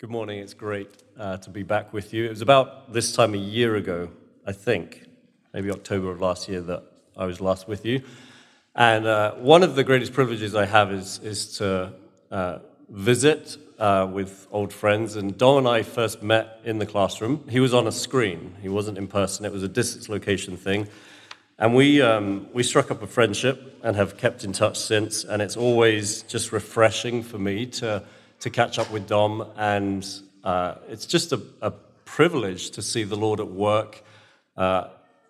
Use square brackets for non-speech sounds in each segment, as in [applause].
Good morning. It's great uh, to be back with you. It was about this time a year ago, I think, maybe October of last year, that I was last with you. And uh, one of the greatest privileges I have is, is to uh, visit uh, with old friends. And Dom and I first met in the classroom. He was on a screen, he wasn't in person, it was a distance location thing. And we, um, we struck up a friendship and have kept in touch since. And it's always just refreshing for me to, to catch up with Dom. And uh, it's just a, a, privilege to see the Lord at work, uh,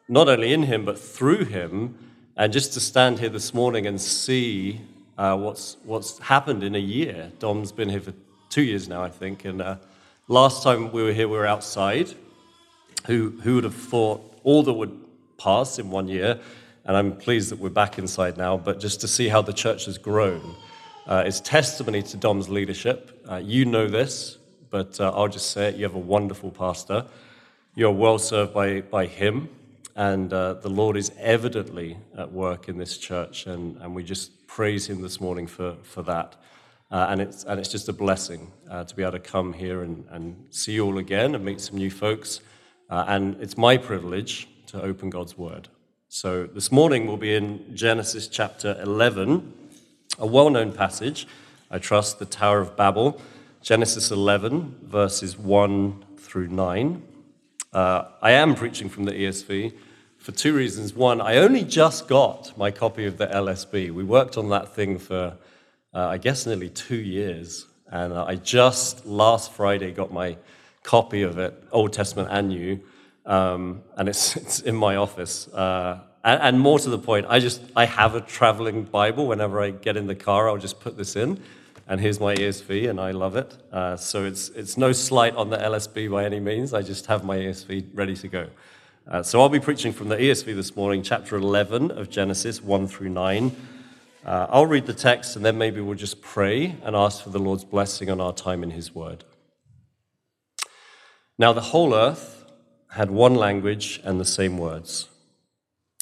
not only in him, but through him. And just to stand here this morning and see uh, what's, what's happened in a year. Dom's been here for two years now, I think. And uh, last time we were here, we were outside. Who, who would have thought all that would pass in one year? And I'm pleased that we're back inside now. But just to see how the church has grown uh, is testimony to Dom's leadership. Uh, you know this, but uh, I'll just say it. You have a wonderful pastor. You're well served by, by him. And uh, the Lord is evidently at work in this church. And, and we just praise him this morning for, for that. Uh, and, it's, and it's just a blessing uh, to be able to come here and, and see you all again and meet some new folks. And it's my privilege to open God's Word. So this morning we'll be in Genesis chapter 11, a well known passage, I trust, the Tower of Babel, Genesis 11, verses 1 through 9. Uh, I am preaching from the ESV for two reasons. One, I only just got my copy of the LSB. We worked on that thing for uh, I guess, nearly two years. And I just last Friday got my copy of it, Old Testament and New, um, and it's, [laughs] it's in my office. Uh, and, and, more to the point, I just I have a traveling Bible. Whenever I get in the car, I'll just put this in, and here's my ESV, and I love it. Uh, so it's it's no slight on the LSB by any means. I just have my ESV ready to go. Uh, so I'll be preaching from the ESV this morning, chapter 11 of Genesis, 1 through 9. Uh, I'll read the text and then maybe we'll just pray and ask for the Lord's blessing on our time in His Word. Now, the whole earth had one language and the same words.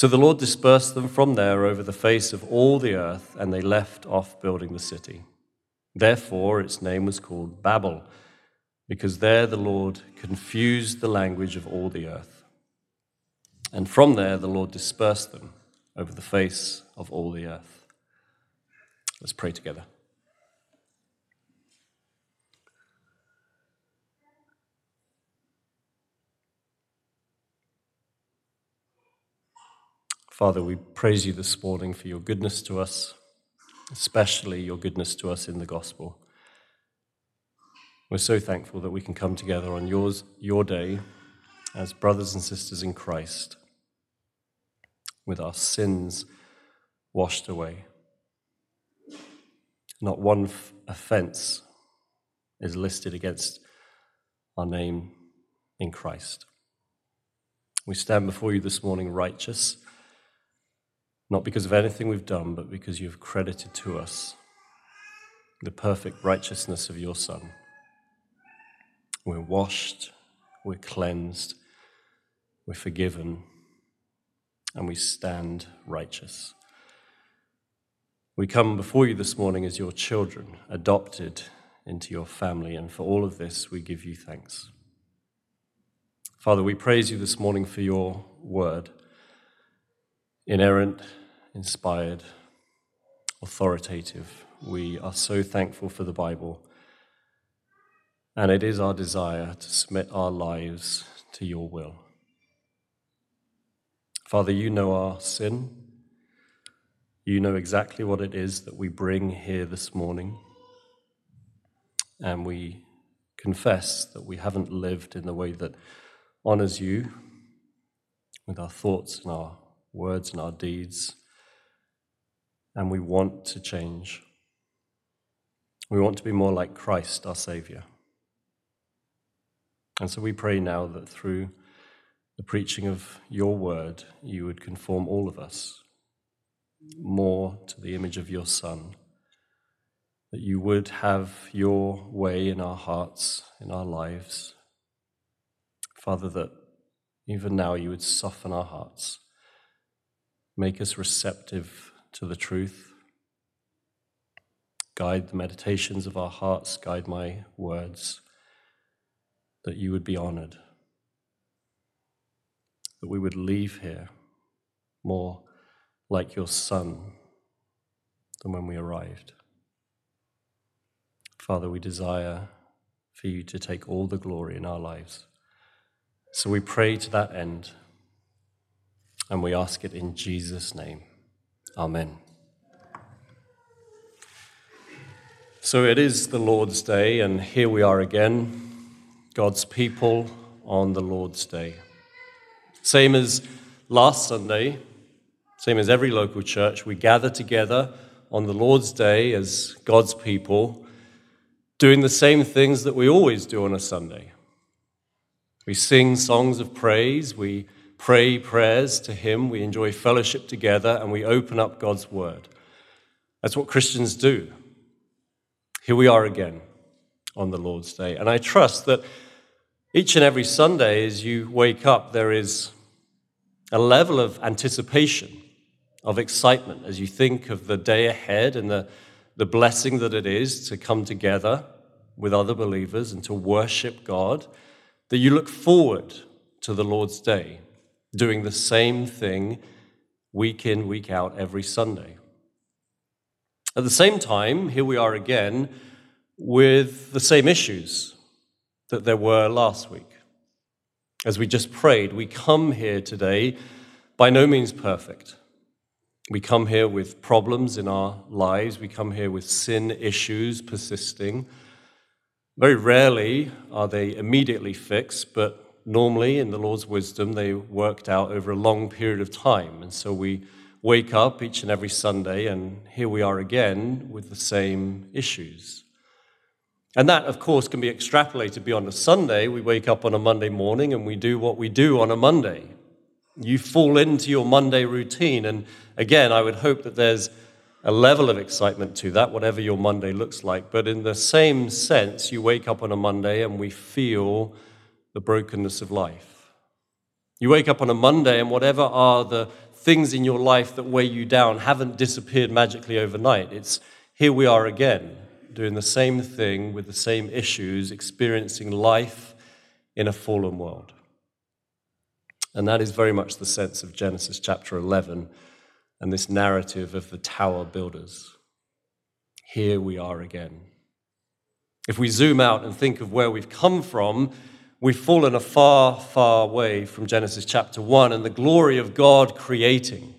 So the Lord dispersed them from there over the face of all the earth, and they left off building the city. Therefore, its name was called Babel, because there the Lord confused the language of all the earth. And from there the Lord dispersed them over the face of all the earth. Let's pray together. Father, we praise you this morning for your goodness to us, especially your goodness to us in the gospel. We're so thankful that we can come together on yours, your day as brothers and sisters in Christ with our sins washed away. Not one f- offense is listed against our name in Christ. We stand before you this morning righteous, not because of anything we've done, but because you've credited to us the perfect righteousness of your Son. We're washed, we're cleansed, we're forgiven, and we stand righteous. We come before you this morning as your children, adopted into your family, and for all of this we give you thanks. Father, we praise you this morning for your word, inerrant, inspired, authoritative. We are so thankful for the Bible. And it is our desire to submit our lives to your will. Father, you know our sin. You know exactly what it is that we bring here this morning. And we confess that we haven't lived in the way that honors you with our thoughts and our words and our deeds. And we want to change. We want to be more like Christ, our Savior. And so we pray now that through the preaching of your word, you would conform all of us more to the image of your Son, that you would have your way in our hearts, in our lives. Father, that even now you would soften our hearts, make us receptive to the truth, guide the meditations of our hearts, guide my words, that you would be honored, that we would leave here more like your Son than when we arrived. Father, we desire for you to take all the glory in our lives. So we pray to that end, and we ask it in Jesus' name. Amen. So it is the Lord's Day, and here we are again, God's people on the Lord's Day. Same as last Sunday, same as every local church, we gather together on the Lord's Day as God's people, doing the same things that we always do on a Sunday. We sing songs of praise, we pray prayers to Him, we enjoy fellowship together, and we open up God's Word. That's what Christians do. Here we are again on the Lord's Day. And I trust that each and every Sunday, as you wake up, there is a level of anticipation of excitement as you think of the day ahead and the, the blessing that it is to come together with other believers and to worship God, that you look forward to the Lord's Day, doing the same thing week in, week out, every Sunday. At the same time, here we are again with the same issues that there were last week. As we just prayed, we come here today by no means perfect. We come here with problems in our lives. We come here with sin issues persisting. Very rarely are they immediately fixed, but normally, in the Lord's wisdom, they worked out over a long period of time. And so we wake up each and every Sunday, and here we are again with the same issues. And that, of course, can be extrapolated beyond a Sunday. We wake up on a Monday morning and we do what we do on a Monday. You fall into your Monday routine. And again, I would hope that there's a level of excitement to that, whatever your Monday looks like. But in the same sense, you wake up on a Monday and we feel the brokenness of life. You wake up on a Monday, and whatever are the things in your life that weigh you down haven't disappeared magically overnight. It's here we are again, doing the same thing with the same issues, experiencing life in a fallen world. And that is very much the sense of Genesis chapter 11 and this narrative of the tower builders. Here we are again. If we zoom out and think of where we've come from, we've fallen a far, far way from Genesis chapter 1 and the glory of God creating.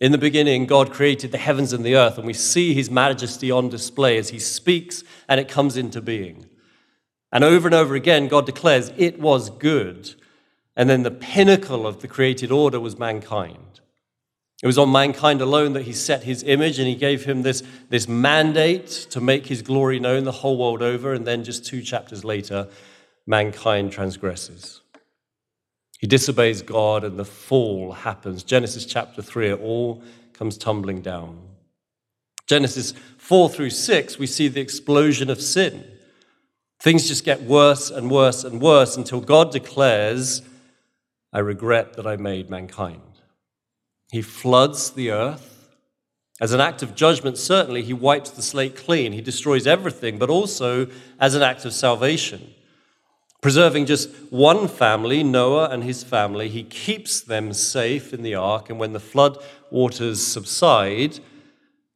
In the beginning, God created the heavens and the earth, and we see his majesty on display as he speaks and it comes into being. And over and over again, God declares, It was good. And then the pinnacle of the created order was mankind. It was on mankind alone that he set his image and he gave him this, this mandate to make his glory known the whole world over. And then just two chapters later, mankind transgresses. He disobeys God and the fall happens. Genesis chapter 3, it all comes tumbling down. Genesis 4 through 6, we see the explosion of sin. Things just get worse and worse and worse until God declares, I regret that I made mankind. He floods the earth. As an act of judgment, certainly, he wipes the slate clean. He destroys everything, but also as an act of salvation. Preserving just one family, Noah and his family, he keeps them safe in the ark. And when the flood waters subside,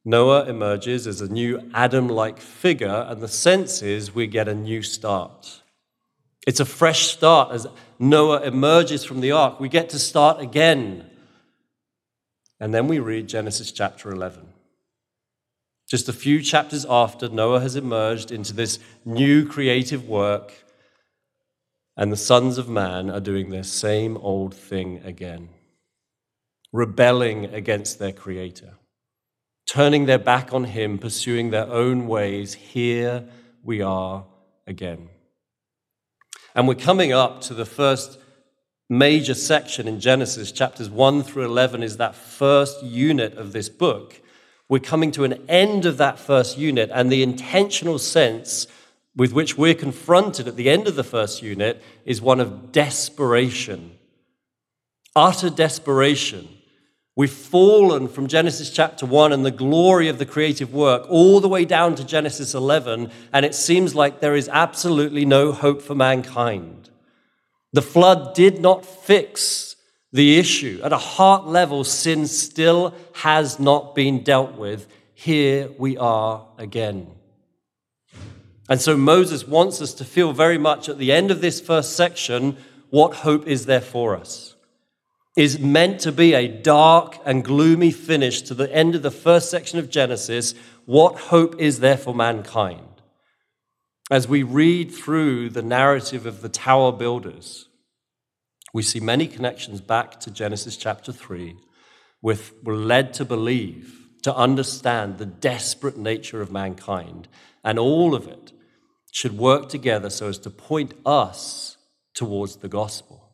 Noah emerges as a new Adam like figure, and the sense is we get a new start. It's a fresh start as Noah emerges from the ark. We get to start again. And then we read Genesis chapter 11. Just a few chapters after Noah has emerged into this new creative work, and the sons of man are doing their same old thing again, rebelling against their creator turning their back on him, pursuing their own ways, here we are again. And we're coming up to the first major section in Genesis, chapters 1 through 11 is that first unit of this book. We're coming to an end of that first unit, and the intentional sense with which we're confronted at the end of the first unit is one of desperation, utter desperation We've fallen from Genesis chapter 1 and the glory of the creative work all the way down to Genesis 11, and it seems like there is absolutely no hope for mankind. The flood did not fix the issue. At a heart level, sin still has not been dealt with. Here we are again. And so Moses wants us to feel very much at the end of this first section what hope is there for us? is meant to be a dark and gloomy finish to the end of the first section of Genesis. What hope is there for mankind? As we read through the narrative of the tower builders, we see many connections back to Genesis chapter 3. With, we're led to believe, to understand the desperate nature of mankind, and all of it should work together so as to point us towards the gospel.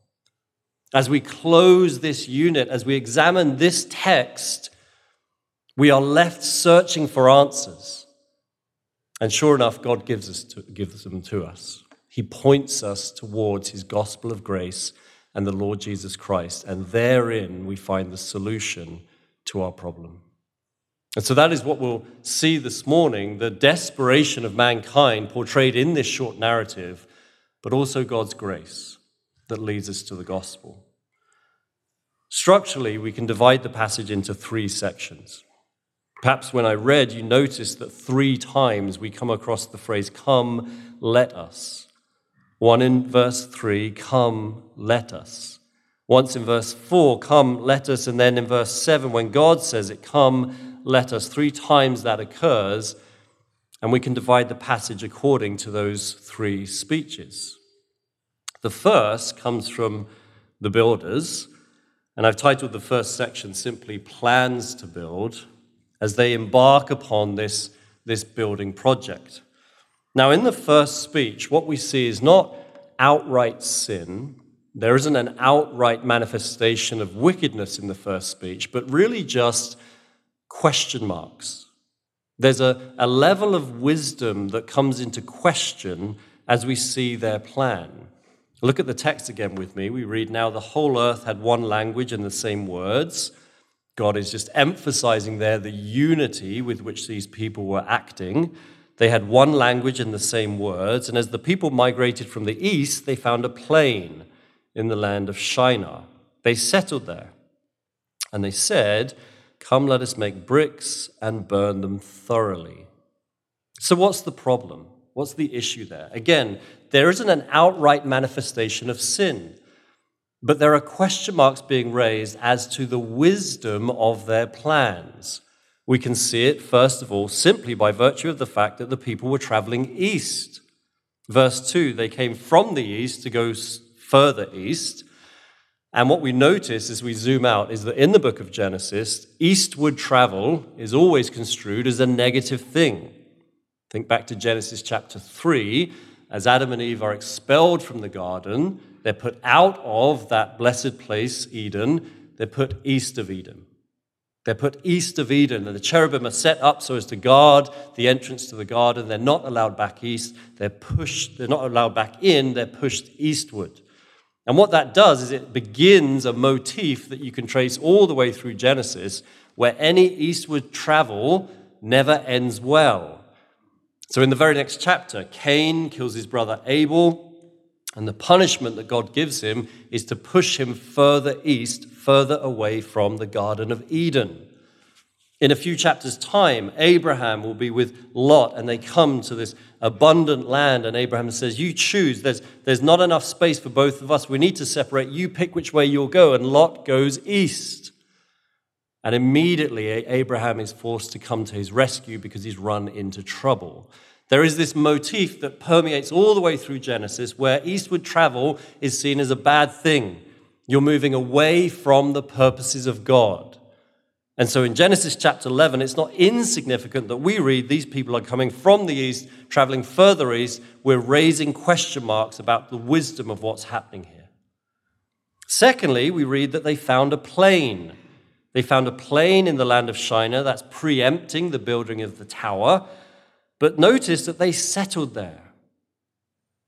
As we close this unit, as we examine this text, we are left searching for answers. And sure enough, God gives, us to, gives them to us. He points us towards his gospel of grace and the Lord Jesus Christ. And therein we find the solution to our problem. And so that is what we'll see this morning the desperation of mankind portrayed in this short narrative, but also God's grace that leads us to the gospel. Structurally, we can divide the passage into three sections. Perhaps when I read, you noticed that three times we come across the phrase, Come, let us. One in verse 3, Come, let us. Once in verse 4, Come, let us. And then in verse 7, when God says it, Come, let us. Three times that occurs, and we can divide the passage according to those three speeches. The first comes from the builders, and I've titled the first section simply Plans to Build, as they embark upon this, this building project. Now, in the first speech, what we see is not outright sin. There isn't an outright manifestation of wickedness in the first speech, but really just question marks. There's a, a level of wisdom that comes into question as we see their plan. Look at the text again with me. We read now the whole earth had one language and the same words. God is just emphasizing there the unity with which these people were acting. They had one language and the same words. And as the people migrated from the east, they found a plain in the land of Shinar. They settled there. And they said, Come, let us make bricks and burn them thoroughly. So, what's the problem? What's the issue there? Again, there isn't an outright manifestation of sin, but there are question marks being raised as to the wisdom of their plans. We can see it, first of all, simply by virtue of the fact that the people were traveling east. Verse 2 they came from the east to go further east. And what we notice as we zoom out is that in the book of Genesis, eastward travel is always construed as a negative thing. Think back to Genesis chapter 3. As Adam and Eve are expelled from the garden, they're put out of that blessed place, Eden. They're put east of Eden. They're put east of Eden, and the cherubim are set up so as to guard the entrance to the garden. They're not allowed back east. They're pushed, they're not allowed back in, they're pushed eastward. And what that does is it begins a motif that you can trace all the way through Genesis, where any eastward travel never ends well. So, in the very next chapter, Cain kills his brother Abel, and the punishment that God gives him is to push him further east, further away from the Garden of Eden. In a few chapters' time, Abraham will be with Lot, and they come to this abundant land. And Abraham says, You choose. There's, there's not enough space for both of us. We need to separate. You pick which way you'll go. And Lot goes east. And immediately, Abraham is forced to come to his rescue because he's run into trouble. There is this motif that permeates all the way through Genesis where eastward travel is seen as a bad thing. You're moving away from the purposes of God. And so in Genesis chapter 11, it's not insignificant that we read these people are coming from the east, traveling further east. We're raising question marks about the wisdom of what's happening here. Secondly, we read that they found a plain. They found a plain in the land of Shinar, that's preempting the building of the tower. But notice that they settled there.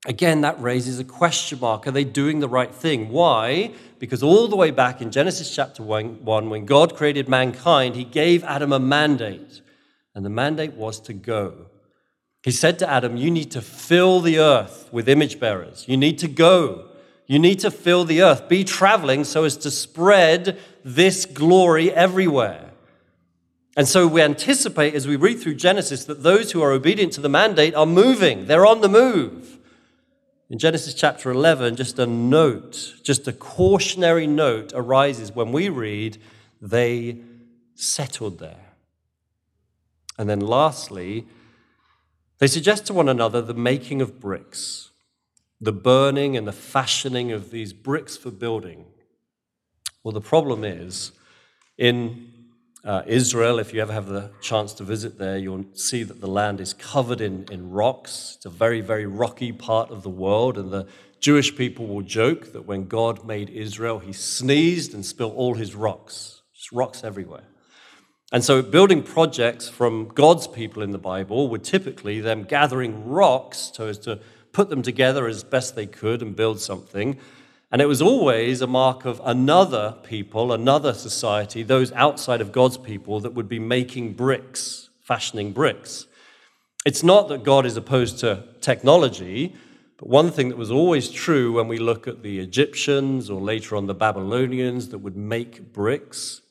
Again, that raises a question mark. Are they doing the right thing? Why? Because all the way back in Genesis chapter 1, when God created mankind, he gave Adam a mandate. And the mandate was to go. He said to Adam, You need to fill the earth with image bearers. You need to go. You need to fill the earth. Be traveling so as to spread this glory everywhere. And so we anticipate as we read through Genesis that those who are obedient to the mandate are moving, they're on the move. In Genesis chapter 11, just a note, just a cautionary note arises when we read, they settled there. And then lastly, they suggest to one another the making of bricks, the burning and the fashioning of these bricks for building. Well, the problem is, in uh, Israel, if you ever have the chance to visit there, you'll see that the land is covered in, in rocks. It's a very, very rocky part of the world. And the Jewish people will joke that when God made Israel, he sneezed and spilled all his rocks, just rocks everywhere. And so, building projects from God's people in the Bible were typically them gathering rocks so as to put them together as best they could and build something. And it was always a mark of another people, another society, those outside of God's people that would be making bricks, fashioning bricks. It's not that God is opposed to technology, but one thing that was always true when we look at the Egyptians or later on the Babylonians that would make bricks,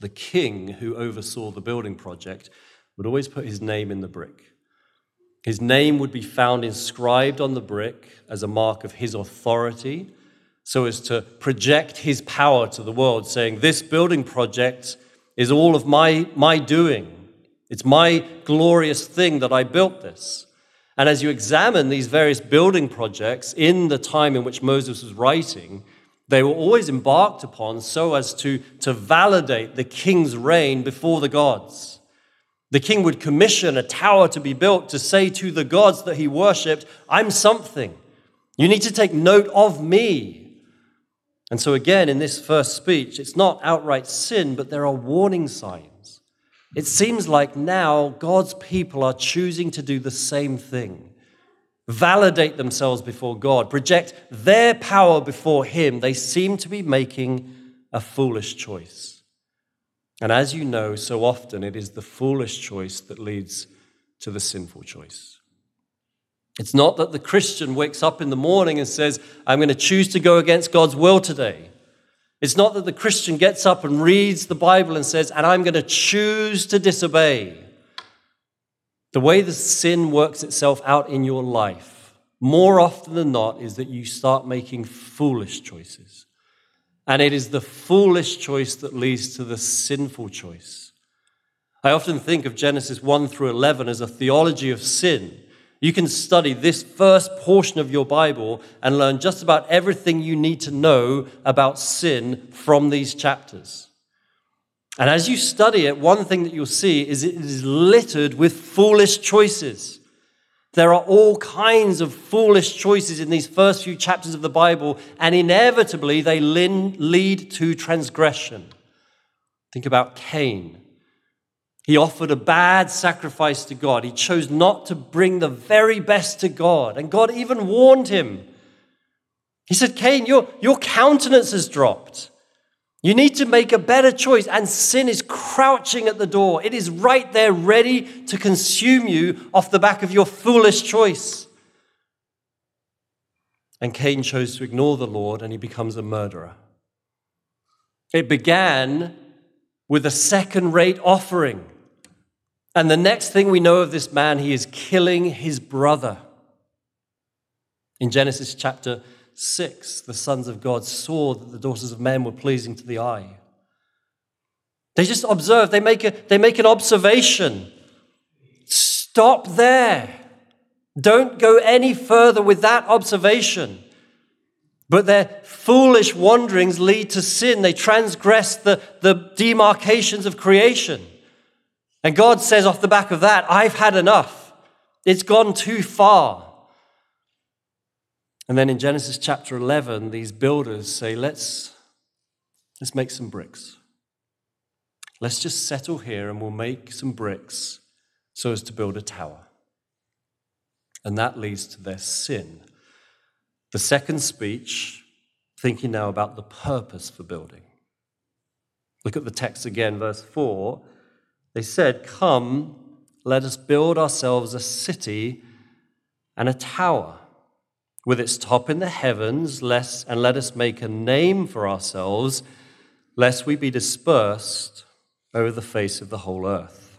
the king who oversaw the building project would always put his name in the brick. His name would be found inscribed on the brick as a mark of his authority, so as to project his power to the world, saying, This building project is all of my, my doing. It's my glorious thing that I built this. And as you examine these various building projects in the time in which Moses was writing, they were always embarked upon so as to, to validate the king's reign before the gods. The king would commission a tower to be built to say to the gods that he worshipped, I'm something. You need to take note of me. And so, again, in this first speech, it's not outright sin, but there are warning signs. It seems like now God's people are choosing to do the same thing validate themselves before God, project their power before Him. They seem to be making a foolish choice. And as you know, so often it is the foolish choice that leads to the sinful choice. It's not that the Christian wakes up in the morning and says, I'm going to choose to go against God's will today. It's not that the Christian gets up and reads the Bible and says, and I'm going to choose to disobey. The way the sin works itself out in your life, more often than not, is that you start making foolish choices. And it is the foolish choice that leads to the sinful choice. I often think of Genesis 1 through 11 as a theology of sin. You can study this first portion of your Bible and learn just about everything you need to know about sin from these chapters. And as you study it, one thing that you'll see is it is littered with foolish choices. There are all kinds of foolish choices in these first few chapters of the Bible, and inevitably they lead to transgression. Think about Cain. He offered a bad sacrifice to God. He chose not to bring the very best to God, and God even warned him. He said, Cain, your, your countenance has dropped. You need to make a better choice, and sin is crouching at the door. It is right there, ready to consume you off the back of your foolish choice. And Cain chose to ignore the Lord, and he becomes a murderer. It began with a second rate offering. And the next thing we know of this man, he is killing his brother. In Genesis chapter 6, the sons of God saw that the daughters of men were pleasing to the eye. They just observe, they make, a, they make an observation. Stop there. Don't go any further with that observation. But their foolish wanderings lead to sin. They transgress the, the demarcations of creation. And God says off the back of that, I've had enough. It's gone too far. And then in Genesis chapter 11, these builders say, let's, let's make some bricks. Let's just settle here and we'll make some bricks so as to build a tower. And that leads to their sin. The second speech, thinking now about the purpose for building. Look at the text again, verse 4. They said, Come, let us build ourselves a city and a tower with its top in the heavens, lest, and let us make a name for ourselves, lest we be dispersed over the face of the whole earth.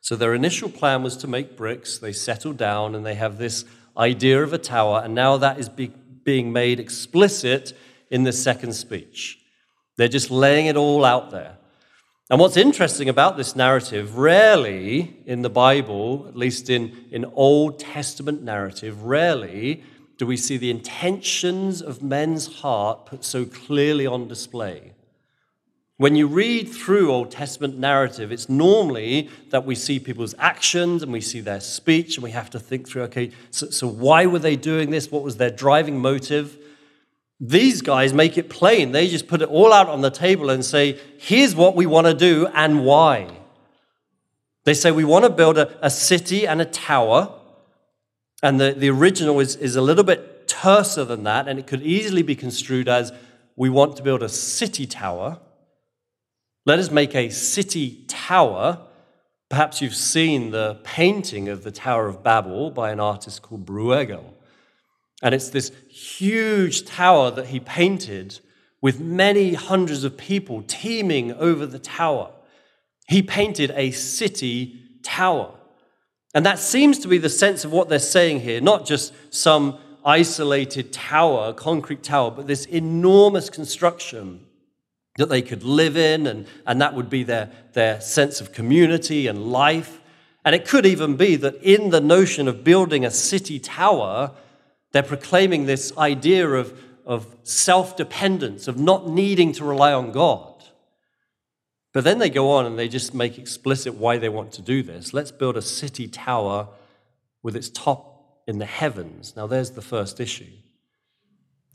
So their initial plan was to make bricks. They settle down and they have this idea of a tower, and now that is be- being made explicit in the second speech. They're just laying it all out there. And what's interesting about this narrative, rarely in the Bible, at least in, in Old Testament narrative, rarely do we see the intentions of men's heart put so clearly on display. When you read through Old Testament narrative, it's normally that we see people's actions and we see their speech, and we have to think through okay, so, so why were they doing this? What was their driving motive? These guys make it plain. They just put it all out on the table and say, here's what we want to do and why. They say, we want to build a, a city and a tower. And the, the original is, is a little bit terser than that, and it could easily be construed as we want to build a city tower. Let us make a city tower. Perhaps you've seen the painting of the Tower of Babel by an artist called Bruegel. And it's this huge tower that he painted with many hundreds of people teeming over the tower. He painted a city tower. And that seems to be the sense of what they're saying here, not just some isolated tower, concrete tower, but this enormous construction that they could live in, and, and that would be their, their sense of community and life. And it could even be that in the notion of building a city tower, they're proclaiming this idea of, of self dependence, of not needing to rely on God. But then they go on and they just make explicit why they want to do this. Let's build a city tower with its top in the heavens. Now, there's the first issue.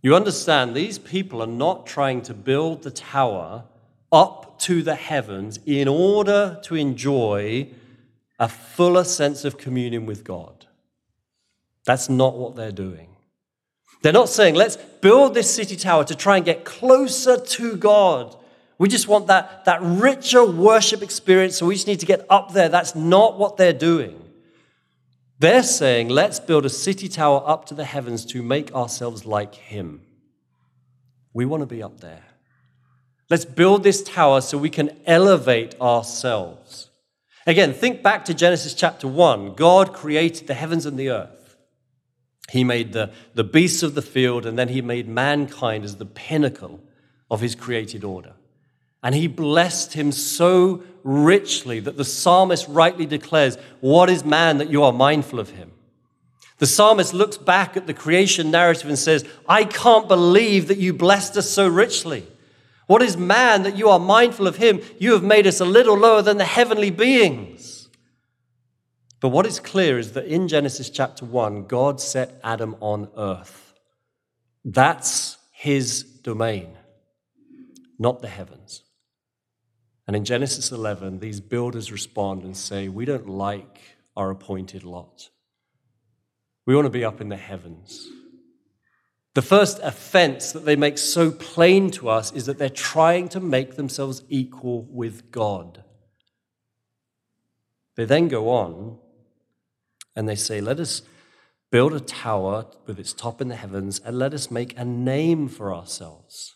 You understand, these people are not trying to build the tower up to the heavens in order to enjoy a fuller sense of communion with God. That's not what they're doing. They're not saying, let's build this city tower to try and get closer to God. We just want that, that richer worship experience, so we just need to get up there. That's not what they're doing. They're saying, let's build a city tower up to the heavens to make ourselves like Him. We want to be up there. Let's build this tower so we can elevate ourselves. Again, think back to Genesis chapter 1. God created the heavens and the earth. He made the, the beasts of the field, and then he made mankind as the pinnacle of his created order. And he blessed him so richly that the psalmist rightly declares, What is man that you are mindful of him? The psalmist looks back at the creation narrative and says, I can't believe that you blessed us so richly. What is man that you are mindful of him? You have made us a little lower than the heavenly beings. But what is clear is that in Genesis chapter 1, God set Adam on earth. That's his domain, not the heavens. And in Genesis 11, these builders respond and say, We don't like our appointed lot. We want to be up in the heavens. The first offense that they make so plain to us is that they're trying to make themselves equal with God. They then go on and they say, Let us build a tower with its top in the heavens and let us make a name for ourselves.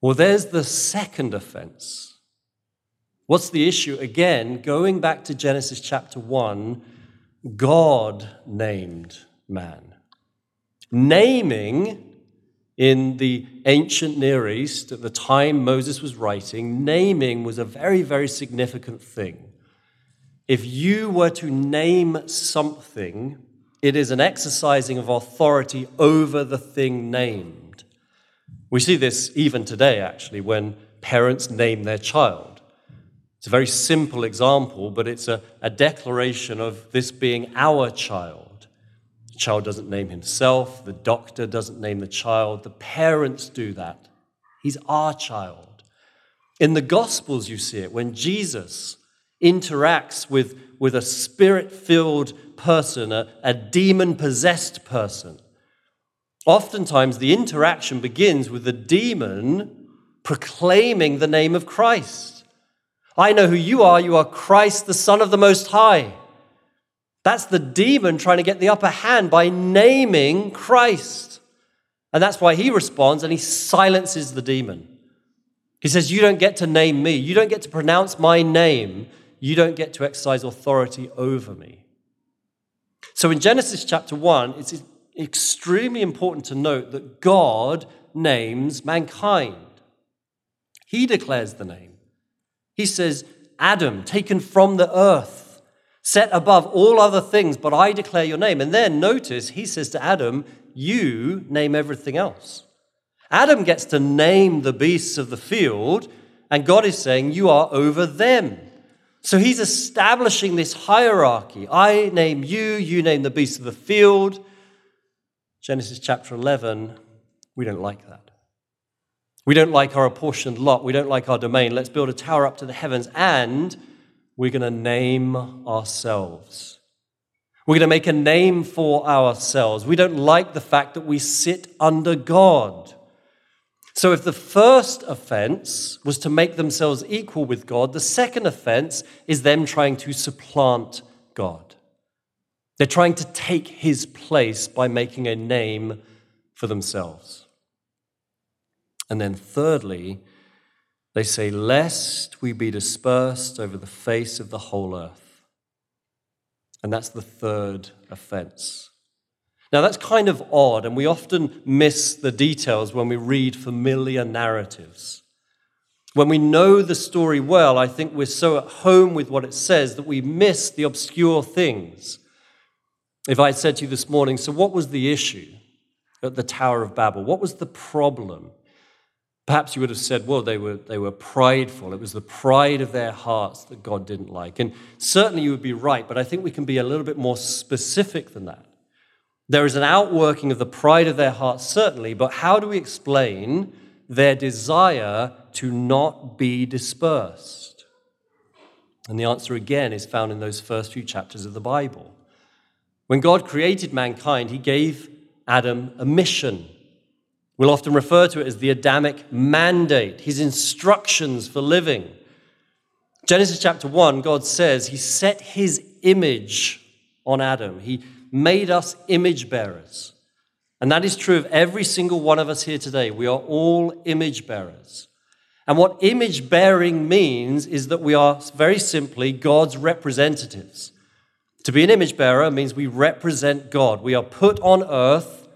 Well, there's the second offense. What's the issue? Again, going back to Genesis chapter 1, God named man. Naming in the ancient Near East, at the time Moses was writing, naming was a very, very significant thing. If you were to name something, it is an exercising of authority over the thing named. We see this even today, actually, when parents name their child. It's a very simple example, but it's a, a declaration of this being our child The child doesn't name himself, the doctor doesn't name the child, the parents do that. He's our child. In the Gospels, you see it when Jesus interacts with, with a spirit filled person, a, a demon possessed person. Oftentimes, the interaction begins with the demon proclaiming the name of Christ. I know who you are. You are Christ, the Son of the Most High. That's the demon trying to get the upper hand by naming Christ. And that's why he responds and he silences the demon. He says, You don't get to name me. You don't get to pronounce my name. You don't get to exercise authority over me. So in Genesis chapter 1, it's extremely important to note that God names mankind. He declares the name. He says, Adam, taken from the earth set above all other things, but I declare your name. And then notice he says to Adam, You name everything else. Adam gets to name the beasts of the field, and God is saying, You are over them. So he's establishing this hierarchy. I name you, you name the beasts of the field. Genesis chapter 11, we don't like that. We don't like our apportioned lot. We don't like our domain. Let's build a tower up to the heavens and we're going to name ourselves. We're going to make a name for ourselves. We don't like the fact that we sit under God. So, if the first offense was to make themselves equal with God, the second offense is them trying to supplant God. They're trying to take his place by making a name for themselves. And then, thirdly, they say, Lest we be dispersed over the face of the whole earth. And that's the third offense. Now, that's kind of odd, and we often miss the details when we read familiar narratives. When we know the story well, I think we're so at home with what it says that we miss the obscure things. If I had said to you this morning, so what was the issue at the Tower of Babel? What was the problem? Perhaps you would have said, well, they were, they were prideful. It was the pride of their hearts that God didn't like. And certainly you would be right, but I think we can be a little bit more specific than that. There is an outworking of the pride of their hearts, certainly, but how do we explain their desire to not be dispersed? And the answer again is found in those first few chapters of the Bible. When God created mankind, he gave Adam a mission We'll often refer to it as the Adamic mandate, his instructions for living. Genesis chapter 1, God says he set his image on Adam. He made us image bearers. And that is true of every single one of us here today. We are all image bearers. And what image bearing means is that we are very simply God's representatives. To be an image bearer means we represent God. We are put on earth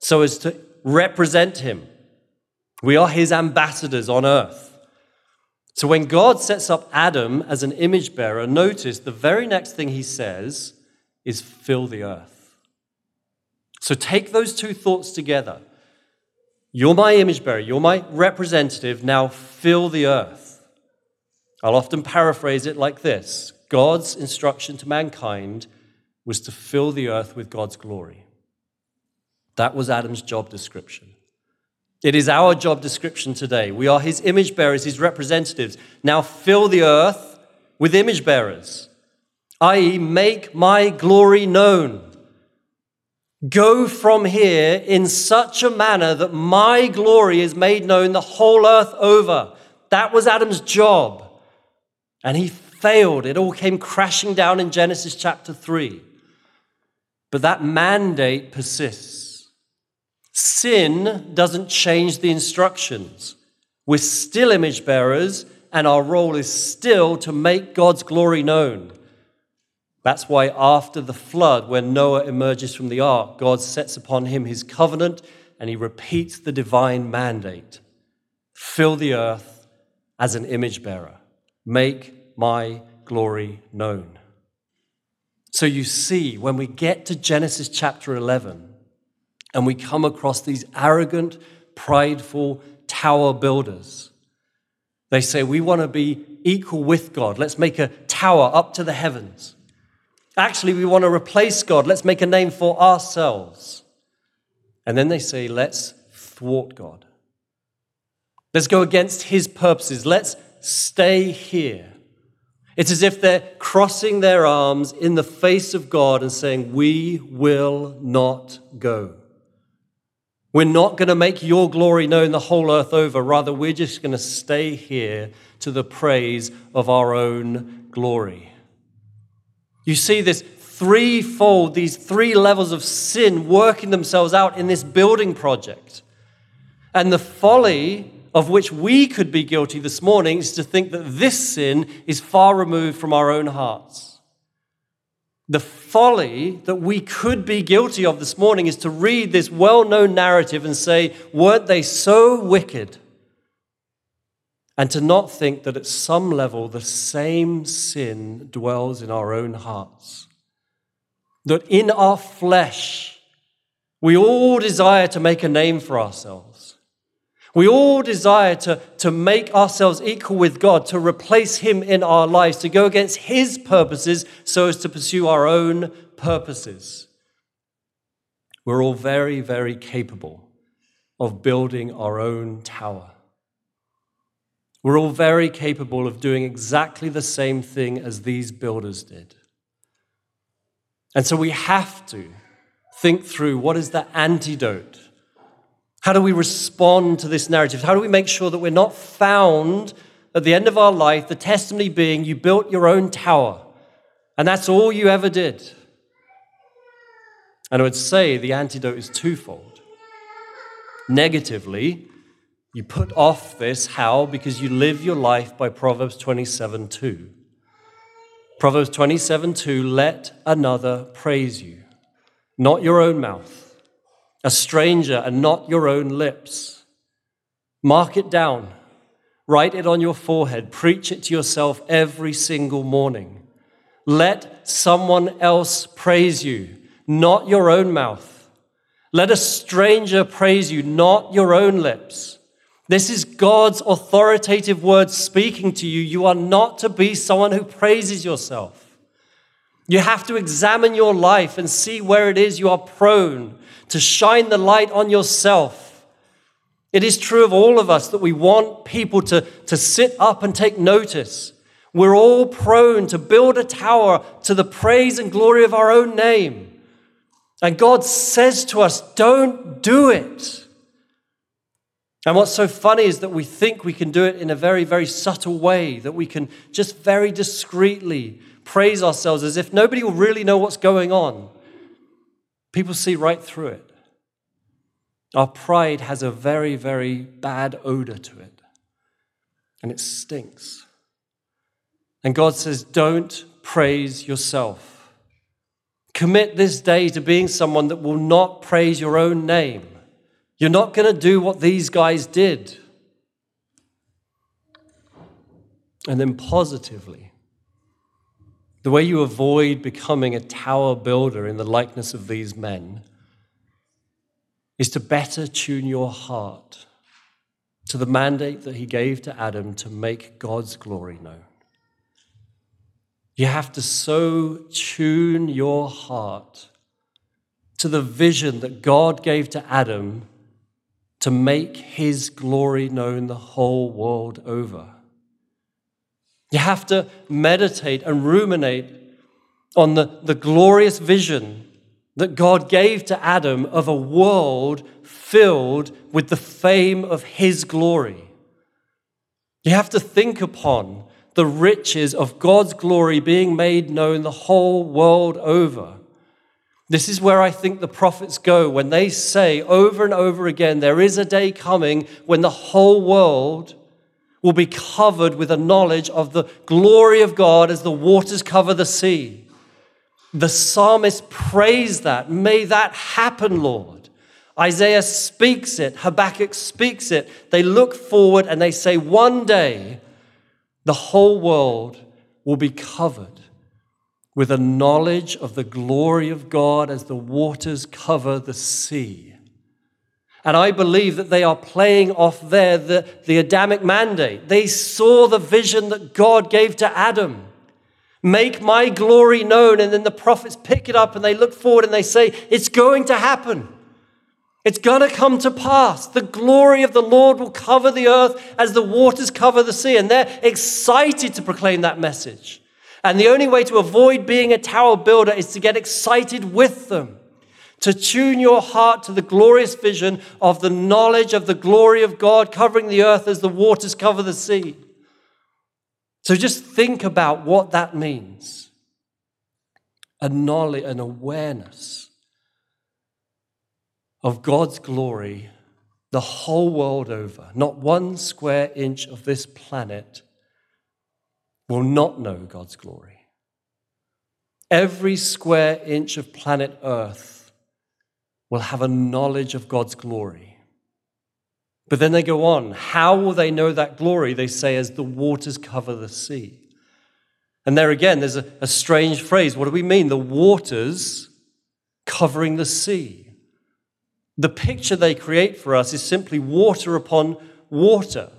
so as to represent him. We are his ambassadors on earth. So when God sets up Adam as an image bearer, notice the very next thing he says is fill the earth. So take those two thoughts together. You're my image bearer, you're my representative, now fill the earth. I'll often paraphrase it like this God's instruction to mankind was to fill the earth with God's glory. That was Adam's job description. It is our job description today. We are his image bearers, his representatives. Now fill the earth with image bearers, i.e., make my glory known. Go from here in such a manner that my glory is made known the whole earth over. That was Adam's job. And he failed. It all came crashing down in Genesis chapter 3. But that mandate persists. Sin doesn't change the instructions. We're still image bearers, and our role is still to make God's glory known. That's why, after the flood, when Noah emerges from the ark, God sets upon him his covenant and he repeats the divine mandate fill the earth as an image bearer, make my glory known. So you see, when we get to Genesis chapter 11 and we come across these arrogant, prideful tower builders, they say, We want to be equal with God. Let's make a tower up to the heavens. Actually, we want to replace God. Let's make a name for ourselves. And then they say, Let's thwart God. Let's go against his purposes. Let's stay here. It's as if they're crossing their arms in the face of God and saying, We will not go. We're not going to make your glory known the whole earth over. Rather, we're just going to stay here to the praise of our own glory. You see this threefold, these three levels of sin working themselves out in this building project. And the folly of which we could be guilty this morning is to think that this sin is far removed from our own hearts. The folly that we could be guilty of this morning is to read this well known narrative and say, weren't they so wicked? And to not think that at some level the same sin dwells in our own hearts. That in our flesh, we all desire to make a name for ourselves. We all desire to, to make ourselves equal with God, to replace Him in our lives, to go against His purposes so as to pursue our own purposes. We're all very, very capable of building our own tower. We're all very capable of doing exactly the same thing as these builders did. And so we have to think through what is the antidote how do we respond to this narrative? How do we make sure that we're not found at the end of our life, the testimony being you built your own tower, and that's all you ever did? And I would say the antidote is twofold. Negatively, you put off this. How? Because you live your life by Proverbs 27 2. Proverbs 27 2 let another praise you, not your own mouth a stranger and not your own lips. Mark it down, write it on your forehead, preach it to yourself every single morning. Let someone else praise you, not your own mouth. Let a stranger praise you, not your own lips. This is God's authoritative word speaking to you. You are not to be someone who praises yourself. You have to examine your life and see where it is you are prone to shine the light on yourself. It is true of all of us that we want people to, to sit up and take notice. We're all prone to build a tower to the praise and glory of our own name. And God says to us, don't do it. And what's so funny is that we think we can do it in a very, very subtle way, that we can just very discreetly praise ourselves as if nobody will really know what's going on. People see right through it. Our pride has a very, very bad odor to it, and it stinks. And God says, Don't praise yourself. Commit this day to being someone that will not praise your own name. You're not going to do what these guys did. And then positively, the way you avoid becoming a tower builder in the likeness of these men is to better tune your heart to the mandate that he gave to Adam to make God's glory known. You have to so tune your heart to the vision that God gave to Adam to make his glory known the whole world over. You have to meditate and ruminate on the, the glorious vision that God gave to Adam of a world filled with the fame of his glory. You have to think upon the riches of God's glory being made known the whole world over. This is where I think the prophets go when they say over and over again, there is a day coming when the whole world will be covered with a knowledge of the glory of God as the waters cover the sea. The psalmist prays that. May that happen, Lord. Isaiah speaks it, Habakkuk speaks it. They look forward and they say, one day the whole world will be covered with a knowledge of the glory of God as the waters cover the sea. And I believe that they are playing off there the, the Adamic mandate. They saw the vision that God gave to Adam. Make my glory known. And then the prophets pick it up and they look forward and they say, It's going to happen. It's going to come to pass. The glory of the Lord will cover the earth as the waters cover the sea. And they're excited to proclaim that message. And the only way to avoid being a tower builder is to get excited with them to tune your heart to the glorious vision of the knowledge of the glory of God covering the earth as the waters cover the sea. So just think about what that means a knowledge, an awareness of God's glory the whole world over. Not one square inch of this planet will not know God's glory. Every square inch of planet Earth will have a knowledge of God's glory. But then they go on. How will they know that glory? They say, as the waters cover the sea. And there again, there's a, a strange phrase. What do we mean? The waters covering the sea. The picture they create for us is simply water upon water.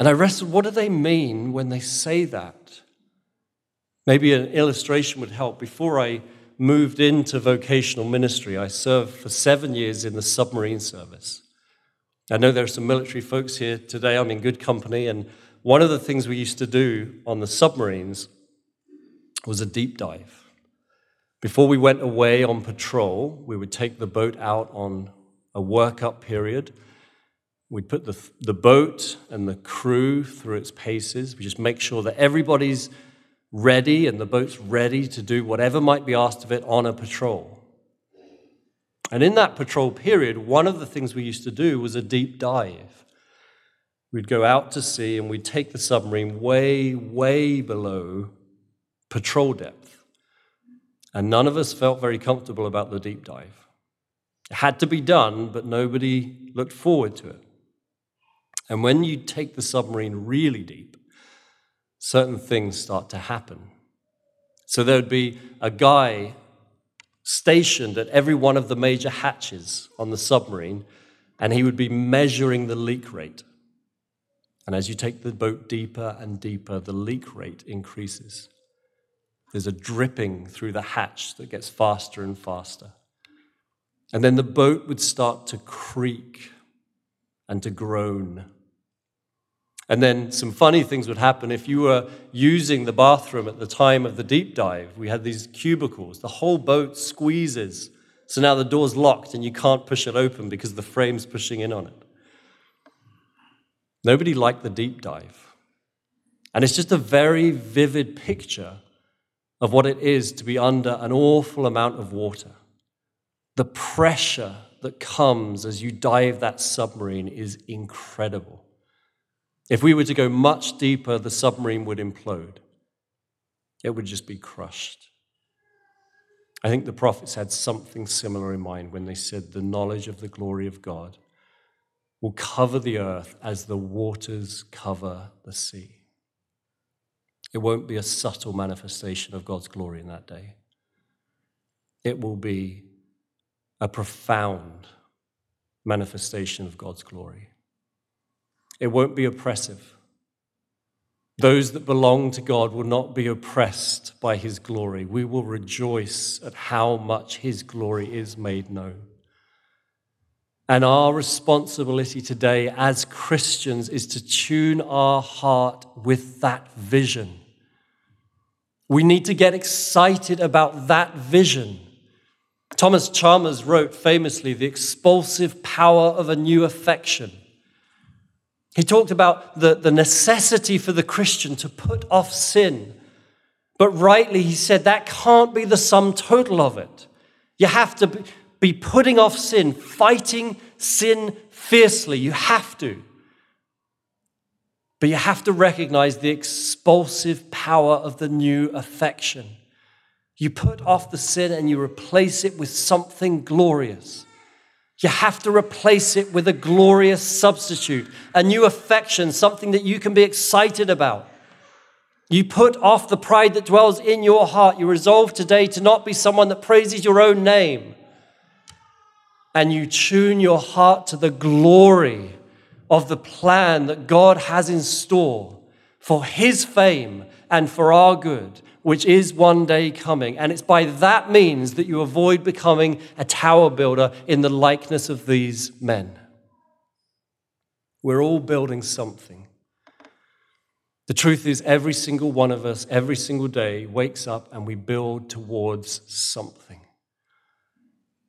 And I wrestled, what do they mean when they say that? Maybe an illustration would help. Before I moved into vocational ministry. I served for seven years in the submarine service. I know there are some military folks here today. I'm in good company. And one of the things we used to do on the submarines was a deep dive. Before we went away on patrol, we would take the boat out on a workup period. We'd put the, the boat and the crew through its paces. We just make sure that everybody's ready and the boat's ready to do whatever might be asked of it on a patrol. And in that patrol period, one of the things we used to do was a deep dive. We'd go out to sea and we'd take the submarine way, way below patrol depth. And none of us felt very comfortable about the deep dive. It had to be done, but nobody looked forward to it. And when you take the submarine really deep, certain things start to happen. So there would be a guy stationed at every one of the major hatches on the submarine, and he would be measuring the leak rate. And as you take the boat deeper and deeper, the leak rate increases. There's a dripping through the hatch that gets faster and faster. And then the boat would start to creak and to groan and then some funny things would happen if you were using the bathroom at the time of the deep dive. We had these cubicles, the whole boat squeezes. So now the door's locked and you can't push it open because the frame's pushing in on it. Nobody liked the deep dive. And it's just a very vivid picture of what it is to be under an awful amount of water. The pressure that comes as you dive that submarine is incredible. If we were to go much deeper, the submarine would implode. It would just be crushed. I think the prophets had something similar in mind when they said, The knowledge of the glory of God will cover the earth as the waters cover the sea. It won't be a subtle manifestation of God's glory in that day. It will be a profound manifestation of God's glory. It won't be oppressive. Those that belong to God will not be oppressed by his glory. We will rejoice at how much his glory is made known. And our responsibility today as Christians is to tune our heart with that vision. We need to get excited about that vision. Thomas Chalmers wrote famously, The expulsive power of a new affection. He talked about the, the necessity for the Christian to put off sin. But rightly, he said that can't be the sum total of it. You have to be putting off sin, fighting sin fiercely. You have to. But you have to recognize the expulsive power of the new affection. You put off the sin and you replace it with something glorious. You have to replace it with a glorious substitute, a new affection, something that you can be excited about. You put off the pride that dwells in your heart. You resolve today to not be someone that praises your own name. And you tune your heart to the glory of the plan that God has in store for His fame and for our good, which is one day coming. And it's by that means that you avoid becoming a tower builder in the likeness of these men. We're all building something. The truth is, every single one of us, every single day, wakes up and we build towards something.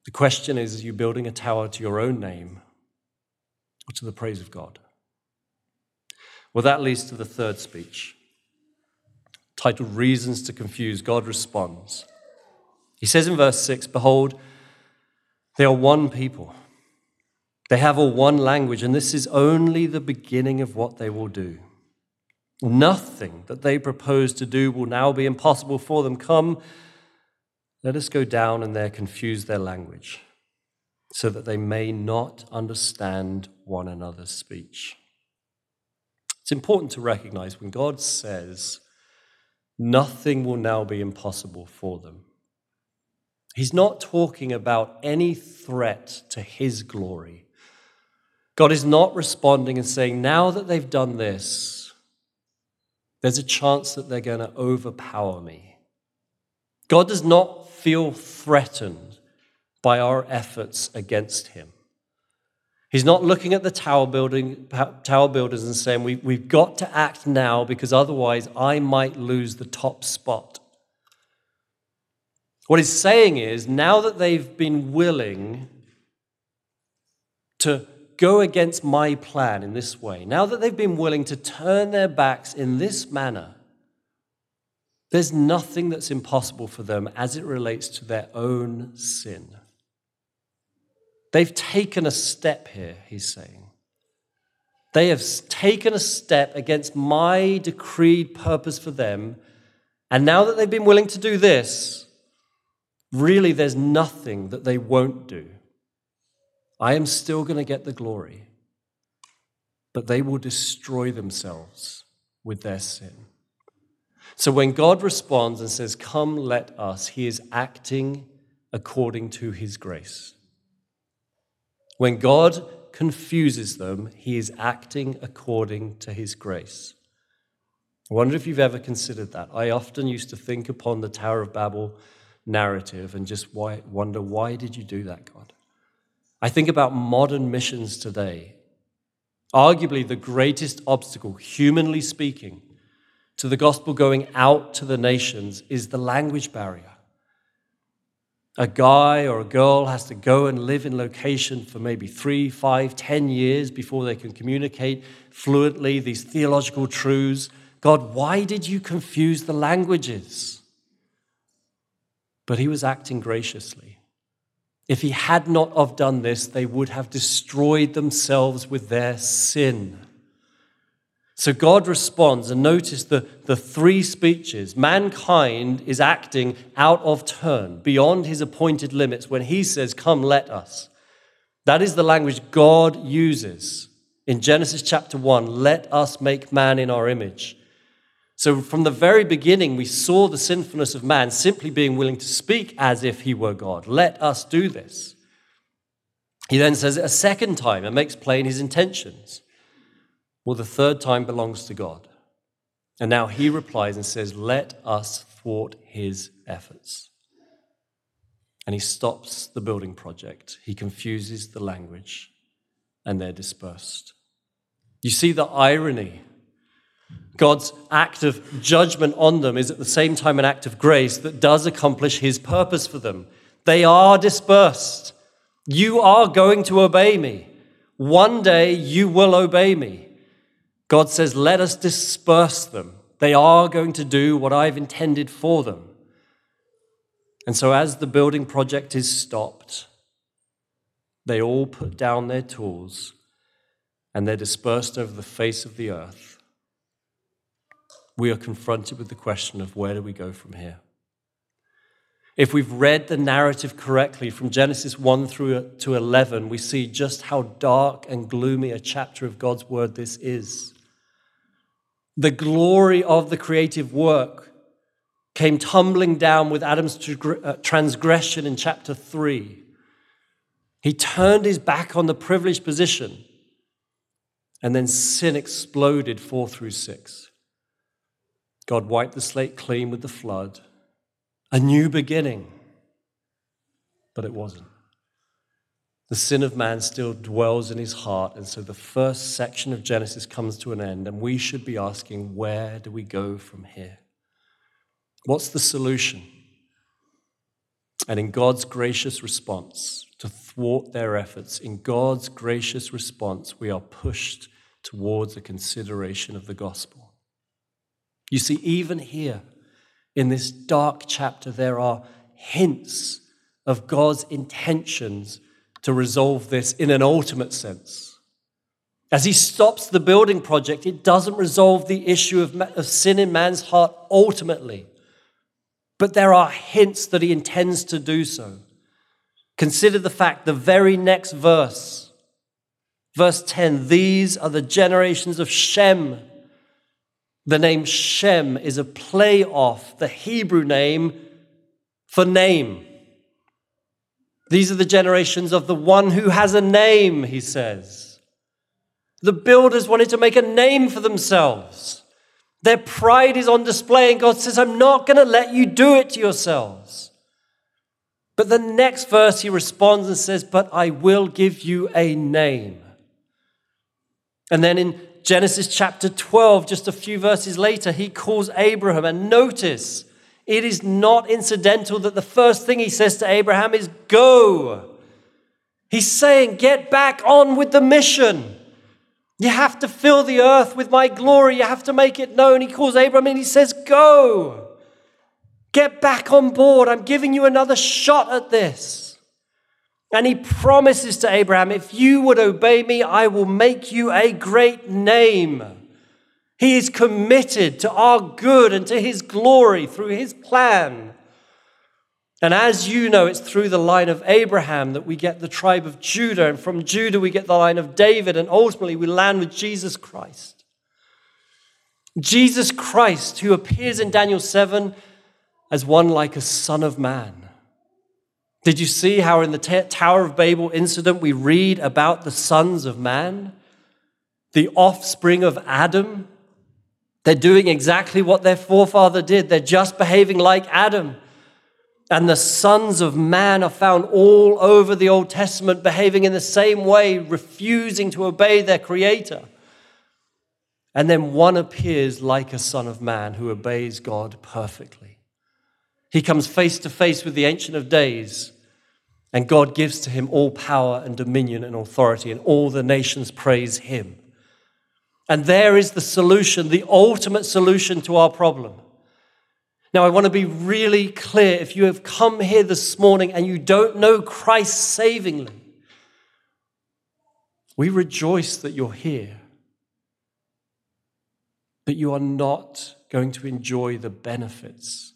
The question is, are you building a tower to your own name or to the praise of God? Well, that leads to the third speech, titled Reasons to Confuse. God responds. He says in verse 6 Behold, they are one people. They have all one language, and this is only the beginning of what they will do. Nothing that they propose to do will now be impossible for them. Come, let us go down and there confuse their language so that they may not understand one another's speech. It's important to recognize when God says, nothing will now be impossible for them. He's not talking about any threat to his glory. God is not responding and saying, now that they've done this, there's a chance that they're going to overpower me. God does not feel threatened by our efforts against him. He's not looking at the tower, building, tower builders and saying, we, We've got to act now because otherwise I might lose the top spot. What he's saying is, now that they've been willing to go against my plan in this way, now that they've been willing to turn their backs in this manner, there's nothing that's impossible for them as it relates to their own sin. They've taken a step here, he's saying. They have taken a step against my decreed purpose for them. And now that they've been willing to do this, really there's nothing that they won't do. I am still going to get the glory, but they will destroy themselves with their sin. So when God responds and says, Come, let us, he is acting according to his grace. When God confuses them, he is acting according to his grace. I wonder if you've ever considered that. I often used to think upon the Tower of Babel narrative and just why, wonder why did you do that, God? I think about modern missions today. Arguably, the greatest obstacle, humanly speaking, to the gospel going out to the nations is the language barrier. A guy or a girl has to go and live in location for maybe three, five, ten years before they can communicate fluently these theological truths. God, why did you confuse the languages? But he was acting graciously. If he had not have done this, they would have destroyed themselves with their sin. So God responds, and notice the, the three speeches. Mankind is acting out of turn, beyond his appointed limits, when he says, Come, let us. That is the language God uses in Genesis chapter 1 let us make man in our image. So, from the very beginning, we saw the sinfulness of man simply being willing to speak as if he were God. Let us do this. He then says it a second time and makes plain his intentions. Well, the third time belongs to God. And now he replies and says, Let us thwart his efforts. And he stops the building project. He confuses the language, and they're dispersed. You see the irony. God's act of judgment on them is at the same time an act of grace that does accomplish his purpose for them. They are dispersed. You are going to obey me. One day you will obey me. God says, Let us disperse them. They are going to do what I've intended for them. And so, as the building project is stopped, they all put down their tools and they're dispersed over the face of the earth we are confronted with the question of where do we go from here? If we've read the narrative correctly from Genesis 1 through to 11, we see just how dark and gloomy a chapter of God's word this is. The glory of the creative work came tumbling down with Adam's uh, transgression in chapter 3. He turned his back on the privileged position, and then sin exploded 4 through 6. God wiped the slate clean with the flood, a new beginning, but it wasn't. The sin of man still dwells in his heart, and so the first section of Genesis comes to an end, and we should be asking, where do we go from here? What's the solution? And in God's gracious response to thwart their efforts, in God's gracious response, we are pushed towards a consideration of the gospel. You see, even here in this dark chapter, there are hints of God's intentions to resolve this in an ultimate sense. As he stops the building project, it doesn't resolve the issue of, of sin in man's heart ultimately but there are hints that he intends to do so. Consider the fact the very next verse, verse 10, these are the generations of Shem. The name Shem is a play off the Hebrew name for name. These are the generations of the one who has a name, he says. The builders wanted to make a name for themselves. Their pride is on display, and God says, I'm not going to let you do it to yourselves. But the next verse, he responds and says, But I will give you a name. And then in Genesis chapter 12, just a few verses later, he calls Abraham. And notice, it is not incidental that the first thing he says to Abraham is, Go. He's saying, Get back on with the mission. You have to fill the earth with my glory. You have to make it known. He calls Abraham and he says, Go. Get back on board. I'm giving you another shot at this. And he promises to Abraham, If you would obey me, I will make you a great name. He is committed to our good and to his glory through his plan. And as you know, it's through the line of Abraham that we get the tribe of Judah, and from Judah we get the line of David, and ultimately we land with Jesus Christ. Jesus Christ, who appears in Daniel 7 as one like a son of man. Did you see how in the Tower of Babel incident we read about the sons of man, the offspring of Adam? They're doing exactly what their forefather did, they're just behaving like Adam. And the sons of man are found all over the Old Testament behaving in the same way, refusing to obey their Creator. And then one appears like a son of man who obeys God perfectly. He comes face to face with the Ancient of Days, and God gives to him all power and dominion and authority, and all the nations praise him. And there is the solution, the ultimate solution to our problem. Now, I want to be really clear. If you have come here this morning and you don't know Christ savingly, we rejoice that you're here. But you are not going to enjoy the benefits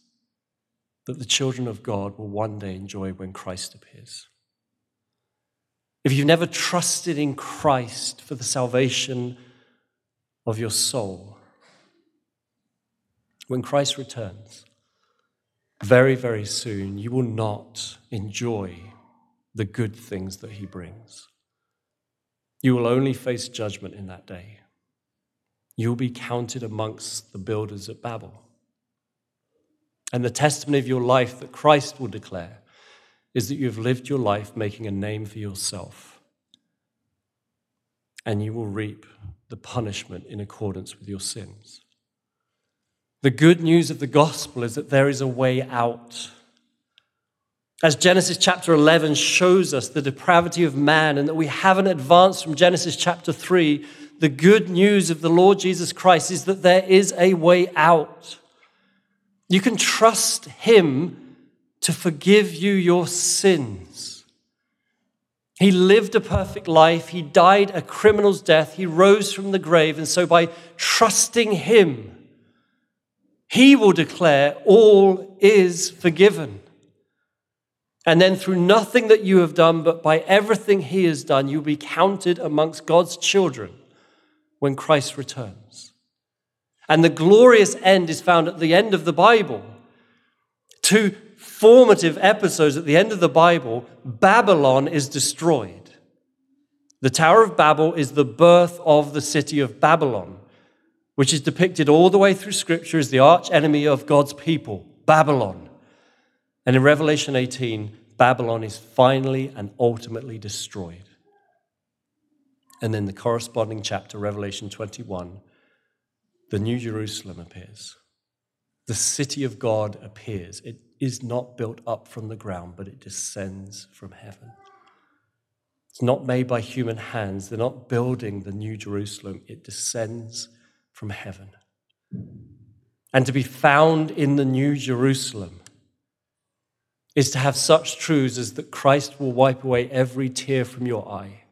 that the children of God will one day enjoy when Christ appears. If you've never trusted in Christ for the salvation of your soul, when Christ returns, very, very soon, you will not enjoy the good things that he brings. You will only face judgment in that day. You'll be counted amongst the builders at Babel. And the testimony of your life that Christ will declare is that you have lived your life making a name for yourself. And you will reap the punishment in accordance with your sins. The good news of the gospel is that there is a way out. As Genesis chapter 11 shows us the depravity of man and that we haven't advanced from Genesis chapter 3, the good news of the Lord Jesus Christ is that there is a way out. You can trust Him to forgive you your sins. He lived a perfect life. He died a criminal's death. He rose from the grave. And so, by trusting Him, He will declare, All is forgiven. And then, through nothing that you have done, but by everything He has done, you'll be counted amongst God's children when Christ returns. And the glorious end is found at the end of the Bible. Two formative episodes at the end of the Bible Babylon is destroyed. The Tower of Babel is the birth of the city of Babylon, which is depicted all the way through Scripture as the arch enemy of God's people, Babylon. And in Revelation 18, Babylon is finally and ultimately destroyed. And then the corresponding chapter, Revelation 21, the New Jerusalem appears. The city of God appears. It is not built up from the ground, but it descends from heaven. It's not made by human hands. They're not building the New Jerusalem. It descends from heaven. And to be found in the New Jerusalem is to have such truths as that Christ will wipe away every tear from your eye.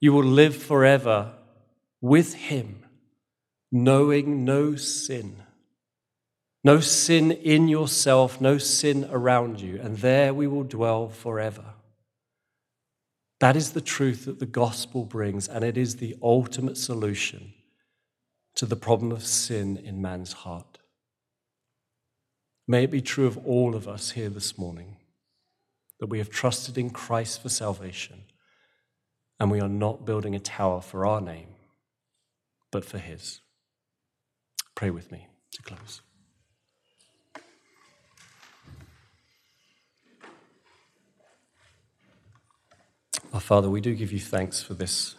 You will live forever with Him, knowing no sin. No sin in yourself, no sin around you, and there we will dwell forever. That is the truth that the gospel brings, and it is the ultimate solution to the problem of sin in man's heart. May it be true of all of us here this morning that we have trusted in Christ for salvation and we are not building a tower for our name, but for His. Pray with me to close. Our Father, we do give you thanks for this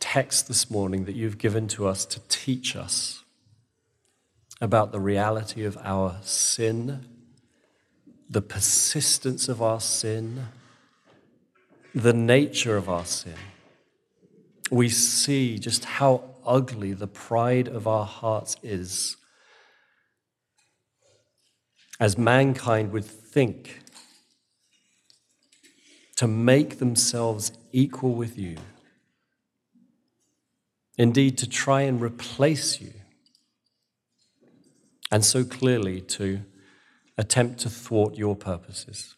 text this morning that you've given to us to teach us about the reality of our sin, the persistence of our sin, the nature of our sin. We see just how ugly the pride of our hearts is. As mankind would think to make themselves equal with you. Indeed, to try and replace you. And so clearly to attempt to thwart your purposes.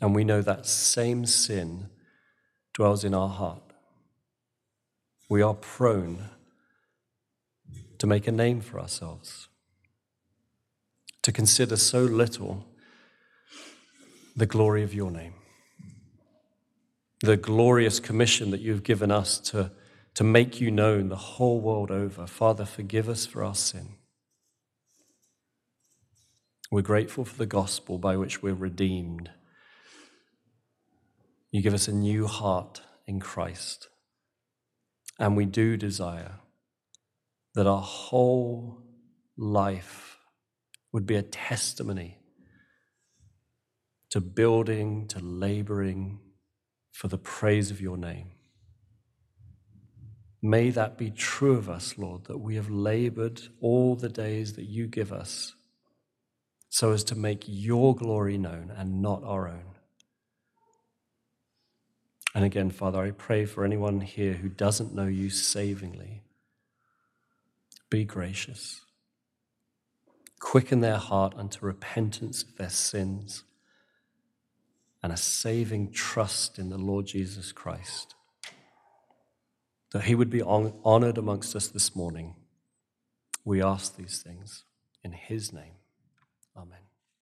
And we know that same sin dwells in our heart. We are prone to make a name for ourselves, to consider so little the glory of your name. The glorious commission that you've given us to, to make you known the whole world over. Father, forgive us for our sin. We're grateful for the gospel by which we're redeemed. You give us a new heart in Christ. And we do desire that our whole life would be a testimony to building, to laboring for the praise of your name. May that be true of us, Lord, that we have labored all the days that you give us so as to make your glory known and not our own. And again, Father, I pray for anyone here who doesn't know you savingly. Be gracious. Quicken their heart unto repentance of their sins and a saving trust in the Lord Jesus Christ. That he would be honored amongst us this morning. We ask these things in his name.